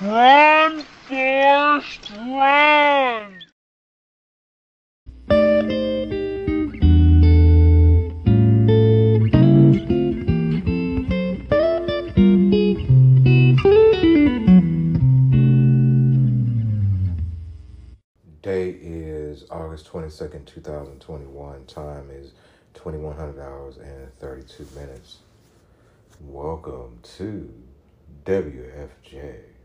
Run, Forrest, run! Date is August 22nd, 2021. Time is 2100 hours and 32 minutes. Welcome to WFJ.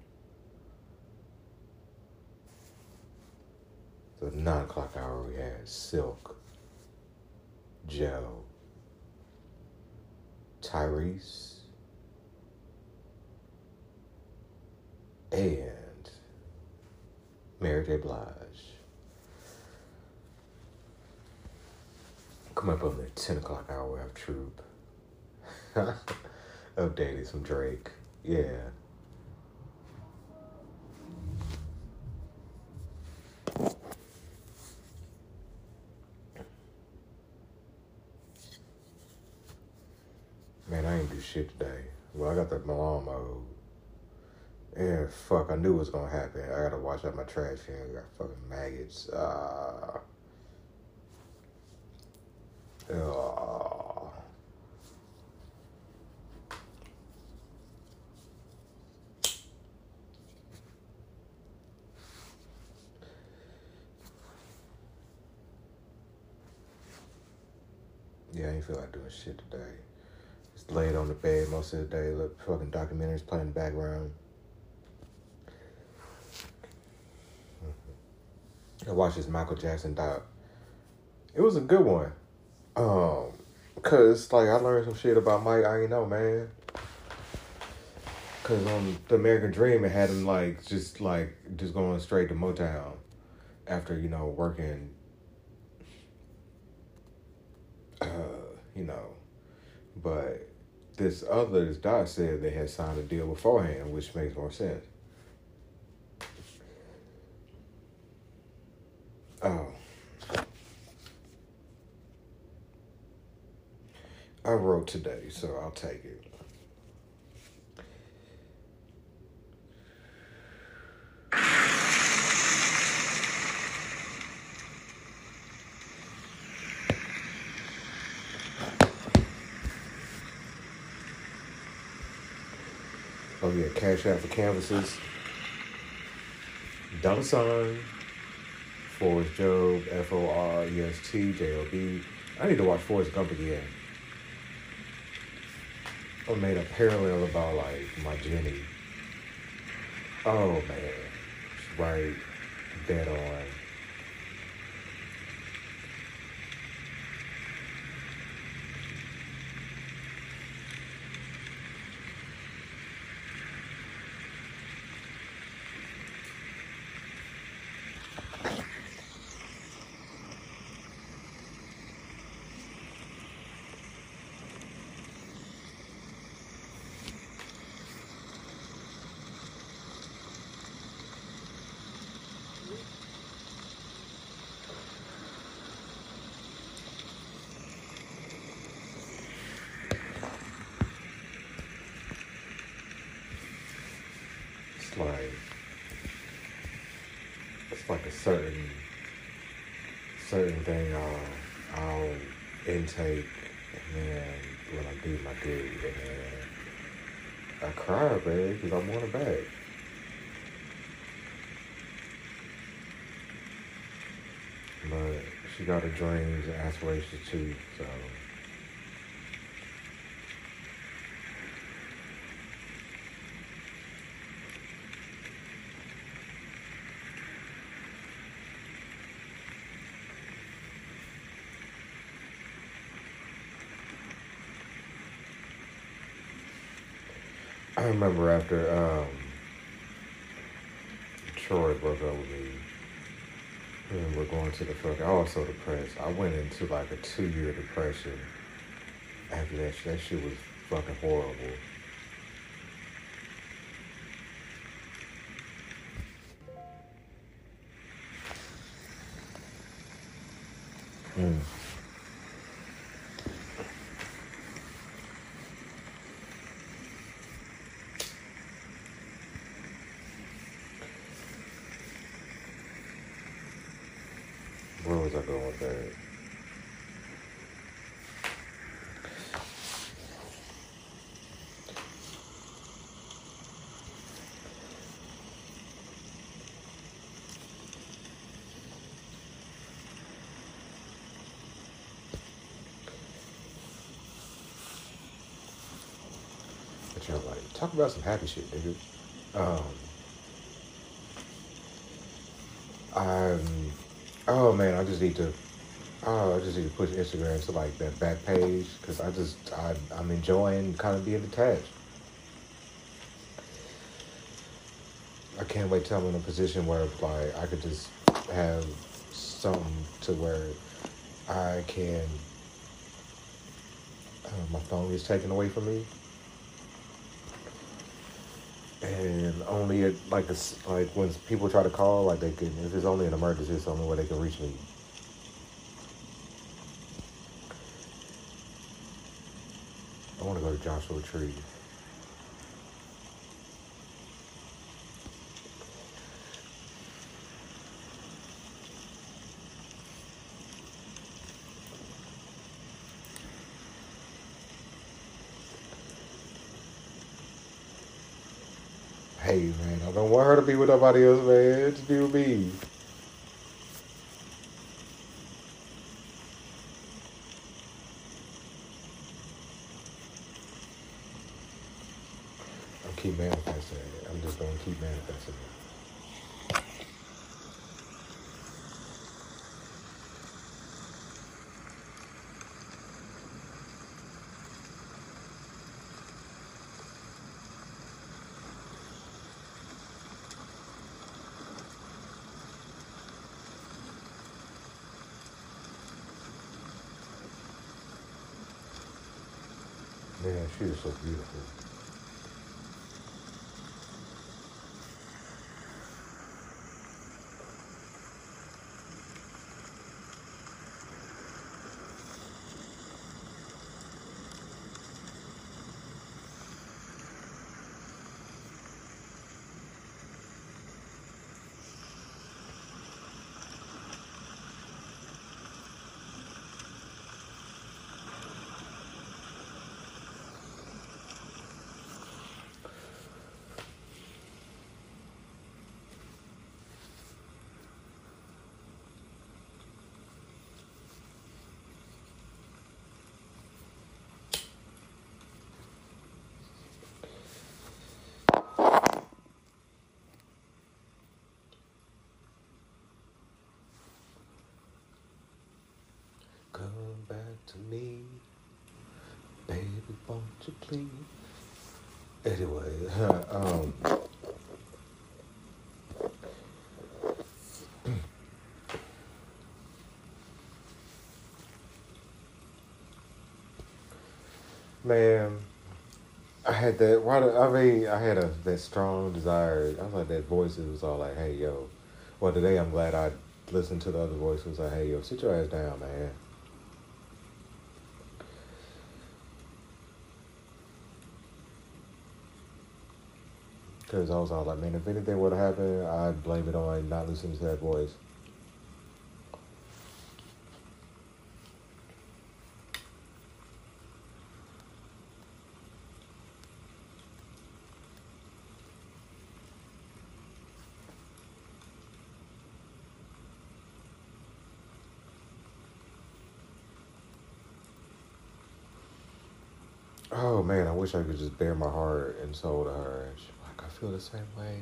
The 9 o'clock hour we had Silk, Joe, Tyrese, and Mary J. Blige. Come up on the 10 o'clock hour, we have Troop. Updated some Drake. Yeah. Man, I ain't do shit today. Well, I got the alarm mode. Yeah, fuck, I knew it was gonna happen. I gotta wash out my trash can. I got fucking maggots. Uh, uh, yeah, I ain't feel like doing shit today. Laid on the bed most of the day. Look, fucking documentaries playing in the background. I watched this Michael Jackson doc. It was a good one. Um, cause like I learned some shit about Mike. I ain't know, man. Cause on the American Dream, it had him like just like just going straight to Motown after you know working. Uh, you know, but this other this said they had signed a deal beforehand, which makes more sense. Oh. I wrote today, so I'll take it. Oh yeah, Cash App for canvases. Dollar sign. Forrest Job, F O R E S T J O B. I need to watch Forrest Gump again. I made a parallel about like my Jenny. Oh man, right, dead on. It's like it's like a certain certain thing I'll I'll intake and then when I do my deed and then I cry, babe, because I want it back. But she got her dreams and aspirations too, so I remember after um, Troy broke up with me, and we're going to the fucking. I was so depressed. I went into like a two year depression after that. That shit was fucking horrible. Mm. Know, like, talk about some happy shit, nigga. Um, I'm, oh man, I just need to, oh, I just need to push Instagram to like that back page because I just, I, I'm enjoying kind of being detached. I can't wait till I'm in a position where like I could just have something to where I can, uh, my phone is taken away from me and only at, like it's like when people try to call, like they can if it's only an emergency, it's the only way they can reach me. I want to go to Joshua Tree. Hey man, I don't want her to be with nobody else, man. Just be with me. I'll keep manifesting. I'm just gonna keep manifesting Man, she is so beautiful. Come back to me, baby, won't you please? Anyway, um, man, I had that. Why? I mean, I had a that strong desire. I was like that voice. Was all like, "Hey, yo." Well, today I'm glad I listened to the other voice. It was like, "Hey, yo, sit your ass down, man." Because I was all like, man, if anything would have happened, I'd blame it on not listening to that voice. Oh man, I wish I could just bare my heart and soul to her. I feel the same way.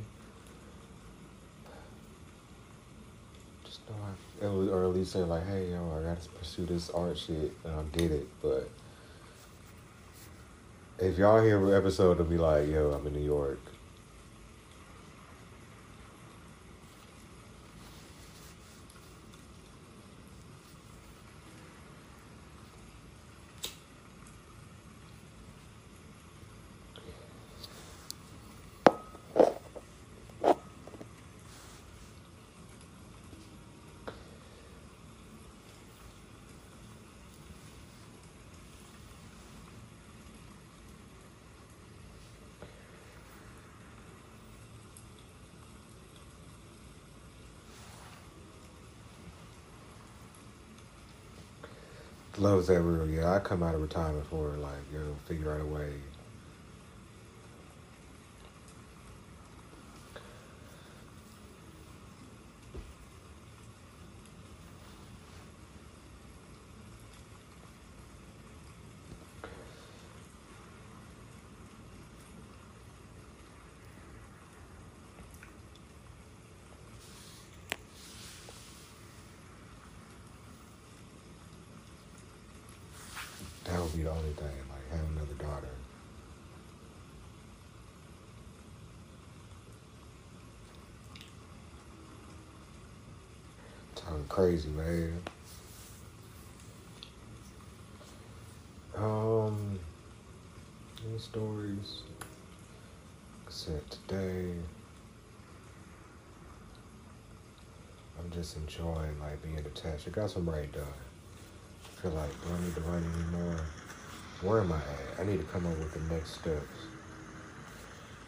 Just know I, or at least say like, hey, yo, I gotta pursue this art shit, and I'll get it. But if y'all hear an episode, it'll be like, yo, I'm in New York. Love's that real? Yeah, I come out of retirement for it, like, know, figure out a way. That would be the only thing, like, have another daughter. Talking crazy, man. Um, any stories? Except today, I'm just enjoying like being attached. I got some writing done. Feel like do I need to write anymore? Where am I at? I need to come up with the next steps.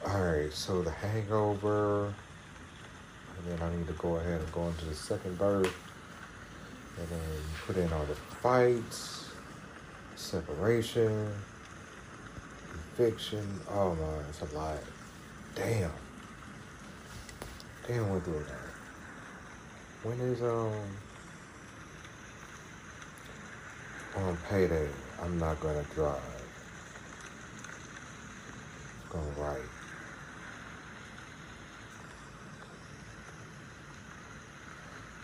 Alright, so the hangover, and then I need to go ahead and go into the second birth, and then put in all the fights, separation, eviction. Oh my, it's a lot. Damn. Damn, we're doing that. When is um on payday? I'm not gonna drive. I'm gonna write.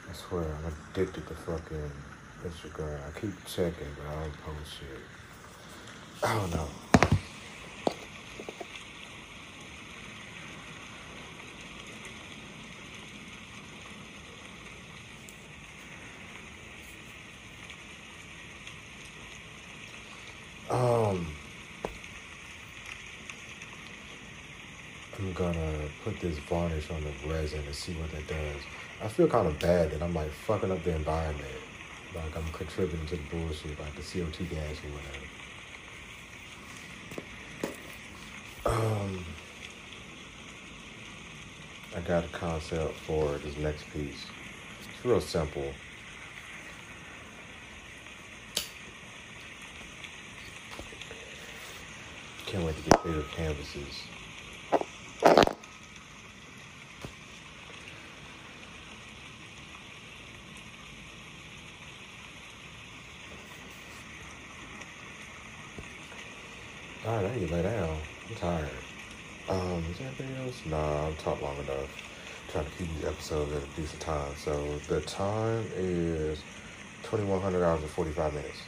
I swear, I'm addicted to fucking Instagram. I keep checking, but I don't post shit. I don't know. Um, I'm gonna put this varnish on the resin and see what that does. I feel kind of bad that I'm like fucking up the environment. Like I'm contributing to the bullshit, like the CO2 gas or whatever. Um, I got a concept for this next piece. It's real simple. Can't wait to get bigger canvases. Right, I need to lay down. I'm tired. Um, is there anything else? Nah, I'm talked long enough. trying to keep these episodes at a decent time. So the time is 2100 hours and 45 minutes.